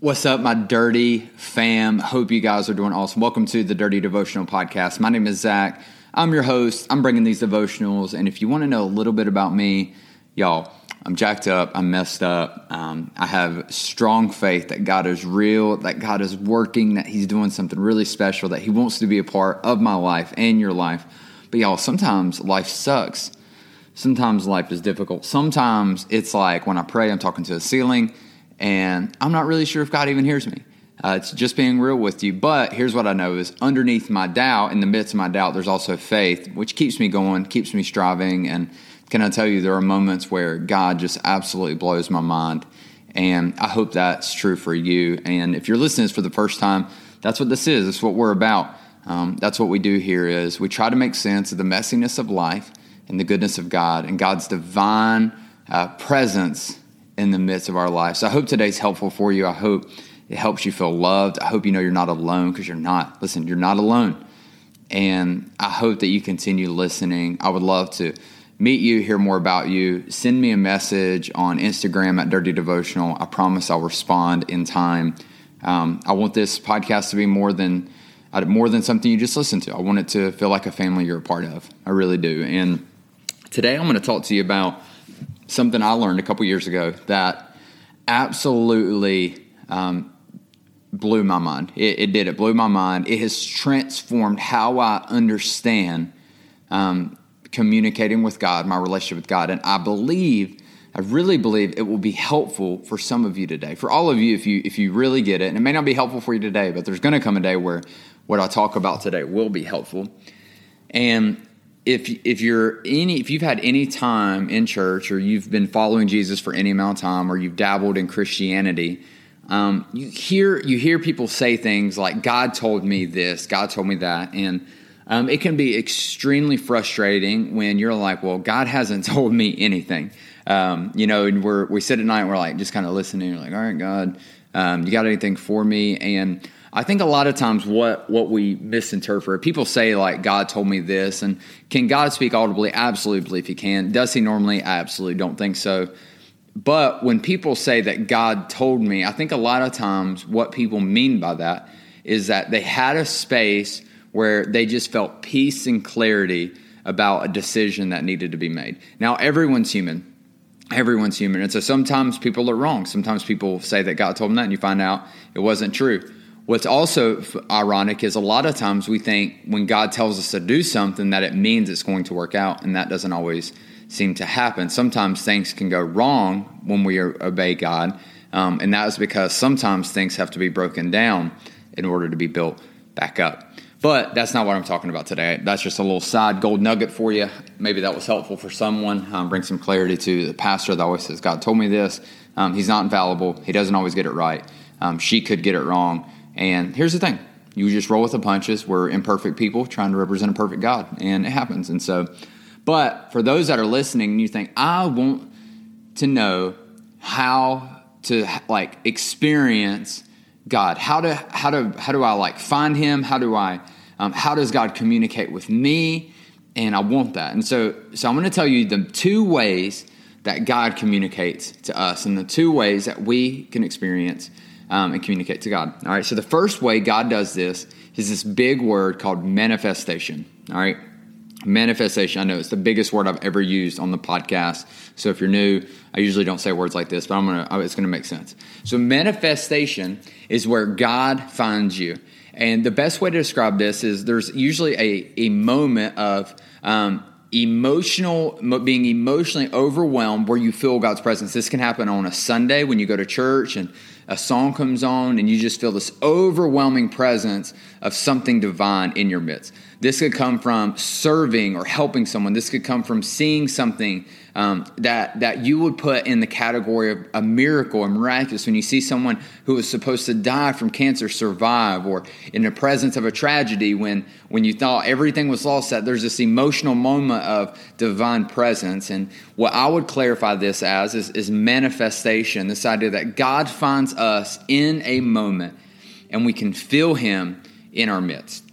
What's up, my dirty fam? Hope you guys are doing awesome. Welcome to the Dirty Devotional Podcast. My name is Zach. I'm your host. I'm bringing these devotionals. And if you want to know a little bit about me, y'all, I'm jacked up. I'm messed up. Um, I have strong faith that God is real, that God is working, that He's doing something really special, that He wants to be a part of my life and your life. But y'all, sometimes life sucks. Sometimes life is difficult. Sometimes it's like when I pray, I'm talking to a ceiling and I'm not really sure if God even hears me. Uh, it's just being real with you. But here's what I know is underneath my doubt, in the midst of my doubt, there's also faith, which keeps me going, keeps me striving. And can I tell you, there are moments where God just absolutely blows my mind. And I hope that's true for you. And if you're listening for the first time, that's what this is. That's what we're about. Um, that's what we do here is we try to make sense of the messiness of life and the goodness of God and God's divine uh, presence in the midst of our lives. So I hope today's helpful for you. I hope it helps you feel loved. I hope you know you're not alone because you're not. Listen, you're not alone. And I hope that you continue listening. I would love to meet you, hear more about you. Send me a message on Instagram at Dirty Devotional. I promise I'll respond in time. Um, I want this podcast to be more than uh, more than something you just listen to. I want it to feel like a family you're a part of. I really do. And today I'm going to talk to you about something I learned a couple years ago that absolutely um, blew my mind. It, it, did. It blew my mind. It has transformed how I understand um, communicating with God, my relationship with God. And I believe, I really believe it will be helpful for some of you today. For all of you, if you if you really get it, and it may not be helpful for you today, but there's going to come a day where what I talk about today will be helpful. And if if you're any if you've had any time in church or you've been following Jesus for any amount of time or you've dabbled in Christianity, um, you hear you hear people say things like "God told me this," "God told me that," and um, it can be extremely frustrating when you're like, "Well, God hasn't told me anything." Um, you know, and we're we sit at night and we're like just kind of listening. You're like, "All right, God, um, you got anything for me?" and I think a lot of times what what we misinterpret, people say like God told me this, and can God speak audibly? Absolutely if He can. Does He normally? Absolutely don't think so. But when people say that God told me, I think a lot of times what people mean by that is that they had a space where they just felt peace and clarity about a decision that needed to be made. Now everyone's human. Everyone's human. And so sometimes people are wrong. Sometimes people say that God told them that and you find out it wasn't true. What's also ironic is a lot of times we think when God tells us to do something that it means it's going to work out, and that doesn't always seem to happen. Sometimes things can go wrong when we obey God, um, and that is because sometimes things have to be broken down in order to be built back up. But that's not what I'm talking about today. That's just a little side gold nugget for you. Maybe that was helpful for someone. Um, bring some clarity to the pastor that always says, God told me this. Um, he's not infallible. He doesn't always get it right. Um, she could get it wrong. And here's the thing you just roll with the punches. We're imperfect people trying to represent a perfect God, and it happens. And so, but for those that are listening, you think, I want to know how to like experience God. How to how to how do I like find Him? How do I um, how does God communicate with me? And I want that. And so so I'm going to tell you the two ways that God communicates to us, and the two ways that we can experience um, and communicate to God. All right, so the first way God does this is this big word called manifestation. All right, manifestation. I know it's the biggest word I've ever used on the podcast. So if you're new, I usually don't say words like this, but I'm gonna it's gonna make sense. So manifestation is where God finds you. And the best way to describe this is there's usually a, a moment of um, emotional being emotionally overwhelmed where you feel god's presence this can happen on a sunday when you go to church and a song comes on and you just feel this overwhelming presence of something divine in your midst. This could come from serving or helping someone. This could come from seeing something um, that that you would put in the category of a miracle or miraculous when you see someone who was supposed to die from cancer survive, or in the presence of a tragedy when when you thought everything was lost. That there's this emotional moment of divine presence, and what I would clarify this as is, is manifestation. This idea that God finds us in a moment, and we can feel Him in our midst.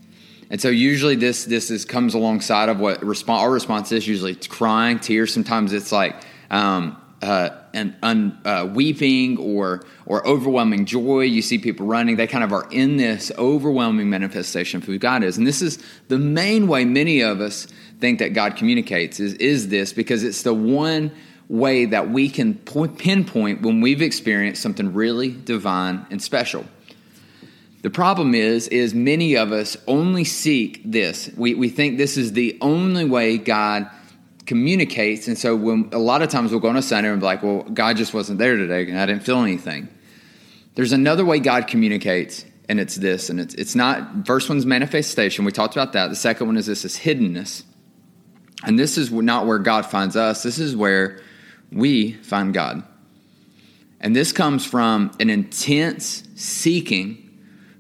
And so usually this this is comes alongside of what response our response is usually it's crying, tears. Sometimes it's like um, uh, and un, uh, weeping or or overwhelming joy. You see people running; they kind of are in this overwhelming manifestation of who God is. And this is the main way many of us think that God communicates is is this because it's the one way that we can point, pinpoint when we've experienced something really divine and special. The problem is, is many of us only seek this. We, we think this is the only way God communicates. And so when a lot of times we'll go on a Sunday and be like, well, God just wasn't there today and I didn't feel anything. There's another way God communicates, and it's this, and it's it's not first one's manifestation. We talked about that. The second one is this is hiddenness. And this is not where God finds us. This is where we find God. And this comes from an intense seeking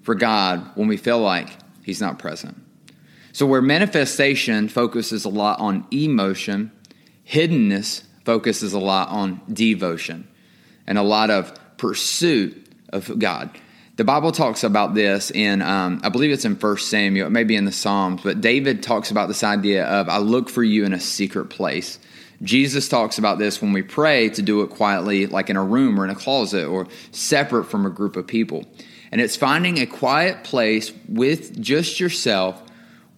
for God when we feel like He's not present. So, where manifestation focuses a lot on emotion, hiddenness focuses a lot on devotion and a lot of pursuit of God. The Bible talks about this in, um, I believe it's in First Samuel, it may be in the Psalms, but David talks about this idea of, I look for you in a secret place. Jesus talks about this when we pray to do it quietly, like in a room or in a closet or separate from a group of people. And it's finding a quiet place with just yourself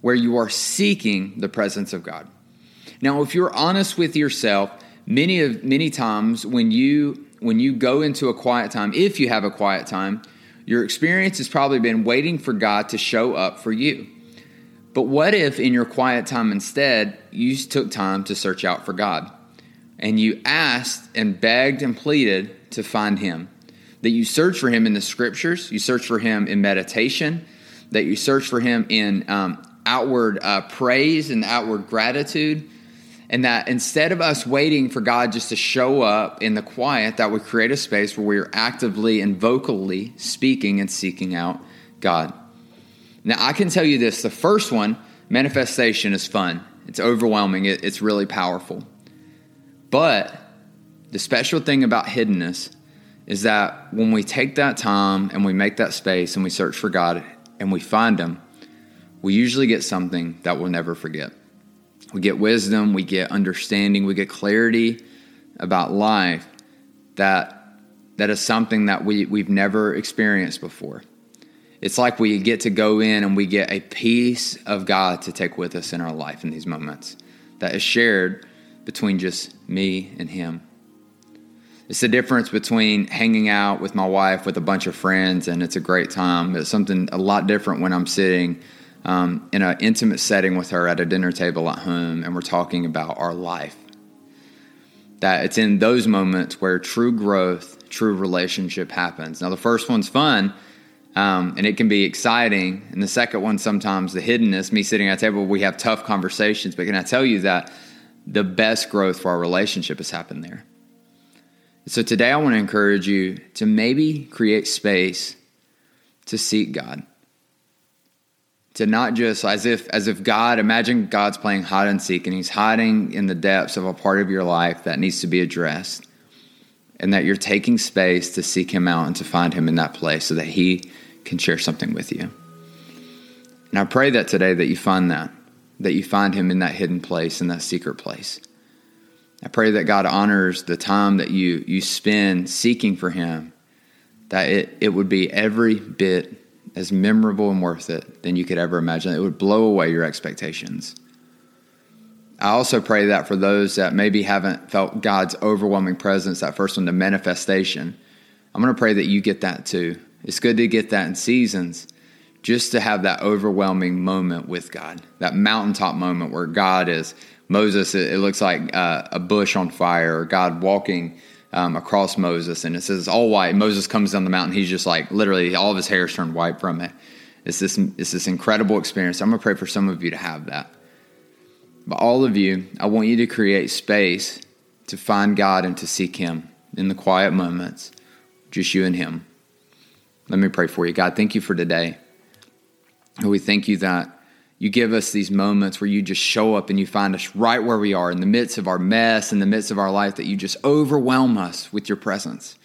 where you are seeking the presence of God. Now, if you're honest with yourself, many of many times when you when you go into a quiet time, if you have a quiet time, your experience has probably been waiting for God to show up for you. But what if in your quiet time instead you took time to search out for God and you asked and begged and pleaded to find him? That you search for him in the scriptures, you search for him in meditation, that you search for him in um, outward uh, praise and outward gratitude. And that instead of us waiting for God just to show up in the quiet, that we create a space where we are actively and vocally speaking and seeking out God. Now, I can tell you this the first one, manifestation, is fun, it's overwhelming, it, it's really powerful. But the special thing about hiddenness is that when we take that time and we make that space and we search for God and we find Him, we usually get something that we'll never forget. We get wisdom, we get understanding, we get clarity about life that that is something that we, we've never experienced before. It's like we get to go in and we get a piece of God to take with us in our life in these moments that is shared between just me and Him. It's the difference between hanging out with my wife with a bunch of friends and it's a great time. It's something a lot different when I'm sitting um, in an intimate setting with her at a dinner table at home and we're talking about our life. That it's in those moments where true growth, true relationship happens. Now, the first one's fun um, and it can be exciting. And the second one, sometimes the hiddenness, me sitting at a table, we have tough conversations. But can I tell you that the best growth for our relationship has happened there? So today I want to encourage you to maybe create space to seek God. To not just as if as if God, imagine God's playing hide and seek and he's hiding in the depths of a part of your life that needs to be addressed. And that you're taking space to seek him out and to find him in that place so that he can share something with you. And I pray that today that you find that, that you find him in that hidden place, in that secret place. I pray that God honors the time that you, you spend seeking for Him, that it, it would be every bit as memorable and worth it than you could ever imagine. It would blow away your expectations. I also pray that for those that maybe haven't felt God's overwhelming presence, that first one, the manifestation, I'm going to pray that you get that too. It's good to get that in seasons, just to have that overwhelming moment with God, that mountaintop moment where God is Moses, it, it looks like uh, a bush on fire, God walking um, across Moses, and it says all white. Moses comes down the mountain. He's just like literally all of his hair is turned white from it. It's this it's this incredible experience. I'm gonna pray for some of you to have that. But all of you, I want you to create space to find God and to seek Him in the quiet moments, just you and Him. Let me pray for you. God, thank you for today. We thank you that you give us these moments where you just show up and you find us right where we are in the midst of our mess, in the midst of our life, that you just overwhelm us with your presence.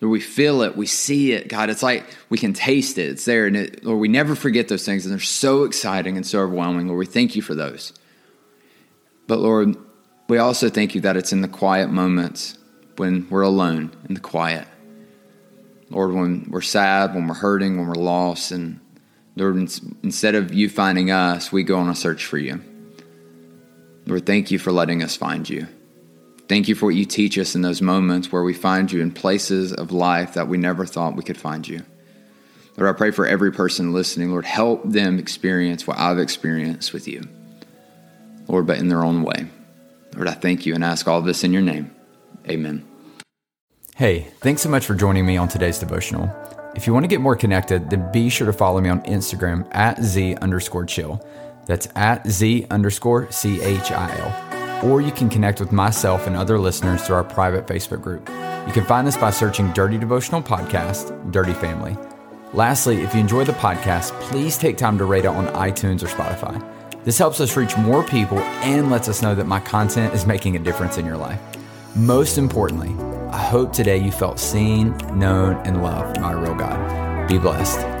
Lord, we feel it, we see it, God. It's like we can taste it, it's there. And it, Lord, we never forget those things, and they're so exciting and so overwhelming. Lord, we thank you for those. But Lord, we also thank you that it's in the quiet moments when we're alone in the quiet. Lord, when we're sad, when we're hurting, when we're lost, and Lord, instead of you finding us, we go on a search for you. Lord, thank you for letting us find you. Thank you for what you teach us in those moments where we find you in places of life that we never thought we could find you. Lord, I pray for every person listening. Lord, help them experience what I've experienced with you. Lord, but in their own way. Lord, I thank you and ask all this in your name. Amen. Hey, thanks so much for joining me on today's devotional. If you want to get more connected, then be sure to follow me on Instagram at Z underscore chill. That's at Z underscore C H I L. Or you can connect with myself and other listeners through our private Facebook group. You can find this by searching Dirty Devotional Podcast, Dirty Family. Lastly, if you enjoy the podcast, please take time to rate it on iTunes or Spotify. This helps us reach more people and lets us know that my content is making a difference in your life. Most importantly, I hope today you felt seen, known, and loved by a real God. Be blessed.